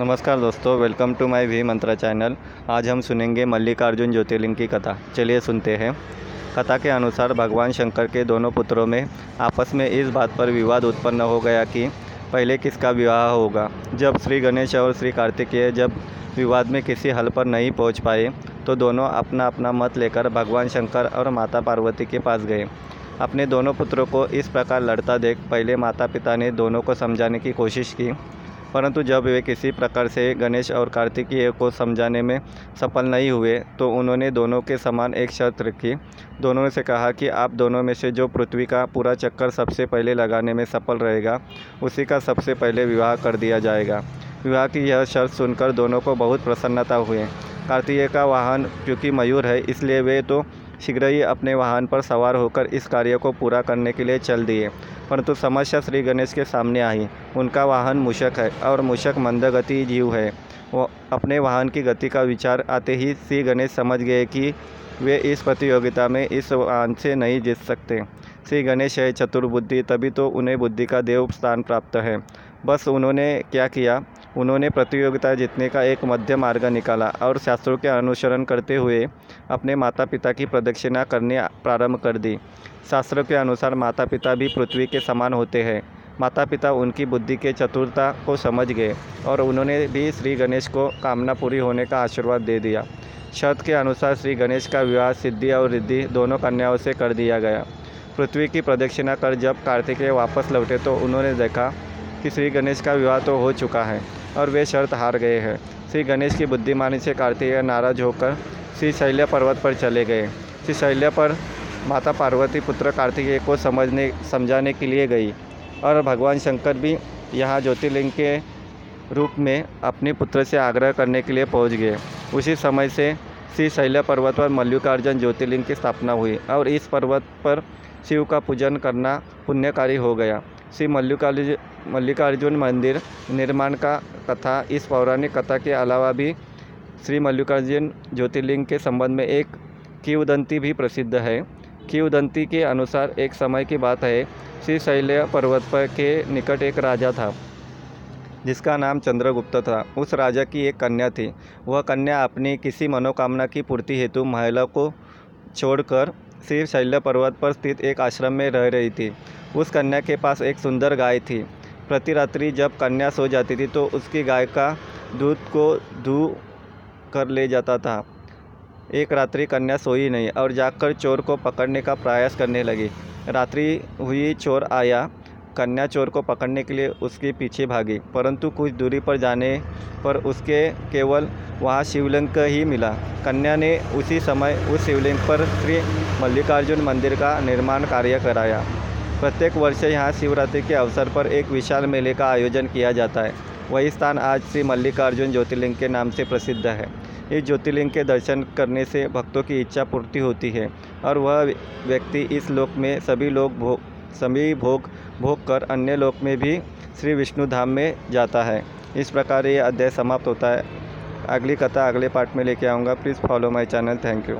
नमस्कार दोस्तों welcome to my V Mantra channel आज हम सुनेंगे मल्लिकार्जुन ज्योतिर्लिंग की कथा। चलिए सुनते हैं। कथा के अनुसार भगवान शंकर के दोनों पुत्रों में आपस में इस बात पर विवाद उत्पन्न हो गया कि पहले किसका विवाह होगा? जब श्री गणेश और श्री कार्तिकेय जब विवाद में किसी हल पर नहीं पहुँच पाए तो दोनों अपना अपना मत लेकर भगवान शंकर और माता पार्वती के पास गए। अपने दोनों पुत्रों को इस प्रकार लड़ता देख पहले माता पिता ने दोनों को समझाने की कोशिश की। परंतु जब वे किसी प्रकार से गणेश और कार्तिकेय को समझाने में सफल नहीं हुए तो उन्होंने दोनों के समान एक शर्त रखी। दोनों से कहा कि आप दोनों में से जो पृथ्वी का पूरा चक्कर सबसे पहले लगाने में सफल रहेगा, उसी का सबसे पहले विवाह कर दिया जाएगा। विवाह की यह शर्त सुनकर दोनों को बहुत प्रसन्नता हुई। कार्तिकेय का वाहन क्योंकि मयूर है, इसलिए वे तो शीघ्र ही अपने वाहन पर सवार होकर इस कार्य को पूरा करने के लिए चल दिए, परंतु समस्या श्री गणेश के सामने आई। उनका वाहन मूषक है और मूषक मंदगति जीव है। वो अपने वाहन की गति का विचार आते ही श्री गणेश समझ गए कि वे इस प्रतियोगिता में इस वाहन से नहीं जीत सकते। श्री गणेश है, चतुर्बुद्धि, तभी तो उन्हें बुद्धि का देव स्थान प्राप्त है। बस उन्होंने क्या किया? उन्होंने प्रतियोगिता जीतने का एक मध्य मार्ग निकाला और शास्त्रों के अनुसरण करते हुए अपने माता पिता की प्रदक्षिणा करने प्रारंभ कर दी। शास्त्रों के अनुसार माता पिता भी पृथ्वी के समान होते हैं। माता पिता उनकी बुद्धि के चतुरता को समझ गए और उन्होंने भी श्री गणेश को कामना पूरी होने का आशीर्वाद दे दिया। शर्त के अनुसार श्री गणेश का विवाह सिद्धि और रिद्धि दोनों कन्याओं से कर दिया गया। पृथ्वी की प्रदक्षिणा कर जब कार्तिकेय वापस लौटे तो उन्होंने देखा कि श्री गणेश का विवाह तो हो चुका है। और वे शर्त हार गए हैं। श्री गणेश की बुद्धिमानी से कार्तिकेय नाराज़ होकर श्री शैल्या पर्वत पर चले गए। श्री शैल्या पर माता पार्वती पुत्र कार्तिकेय को समझने, समझाने के लिए गई और भगवान शंकर भी यहाँ ज्योतिर्लिंग के रूप में अपने पुत्र से आग्रह करने के लिए पहुँच गए। उसी समय से श्री शैल्या पर्वत पर मल्लिकार्जुन ज्योतिर्लिंग की स्थापना हुई और इस पर्वत पर शिव का पूजन करना पुण्यकारी हो गया। श्री मल्लिकार्जुन मल्लिकार्जुन मंदिर निर्माण का कथा, इस पौराणिक कथा के अलावा भी श्री मल्लिकार्जुन ज्योतिर्लिंग के संबंध में एक किवदंती भी प्रसिद्ध है। किवदंती के अनुसार एक समय की बात है श्री शैल्य पर्वत पर के निकट एक राजा था, जिसका नाम चंद्रगुप्त था। उस राजा की एक कन्या थी। वह कन्या अपनी किसी मनोकामना की पूर्ति हेतु महिला को छोड़कर श्री शैल्य पर्वत पर स्थित एक आश्रम में रह रही थी। उस कन्या के पास एक सुंदर गाय थी। प्रति रात्रि जब कन्या सो जाती थी तो उसकी गाय का दूध को धू कर ले जाता था। एक रात्रि कन्या सोई नहीं और जाकर चोर को पकड़ने का प्रयास करने लगी। रात्रि हुई चोर आया। कन्या चोर को पकड़ने के लिए उसके पीछे भागी, परंतु कुछ दूरी पर जाने पर उसके केवल वहाँ शिवलिंग ही मिला। कन्या ने उसी समय उस शिवलिंग पर श्री मल्लिकार्जुन मंदिर का निर्माण कार्य कराया। प्रत्येक वर्ष यहाँ शिवरात्रि के अवसर पर एक विशाल मेले का आयोजन किया जाता है। वही स्थान आज श्री मल्लिकार्जुन ज्योतिर्लिंग के नाम से प्रसिद्ध है। इस ज्योतिर्लिंग के दर्शन करने से भक्तों की इच्छा पूर्ति होती है और वह व्यक्ति इस लोक में सभी लोग भोग सभी भोग भोग कर अन्य लोक में भी श्री विष्णु धाम में जाता है। इस प्रकार ये अध्याय समाप्त होता है। अगली कथा अगले पार्ट में लेके आऊँगा। Please follow my channel. Thank you.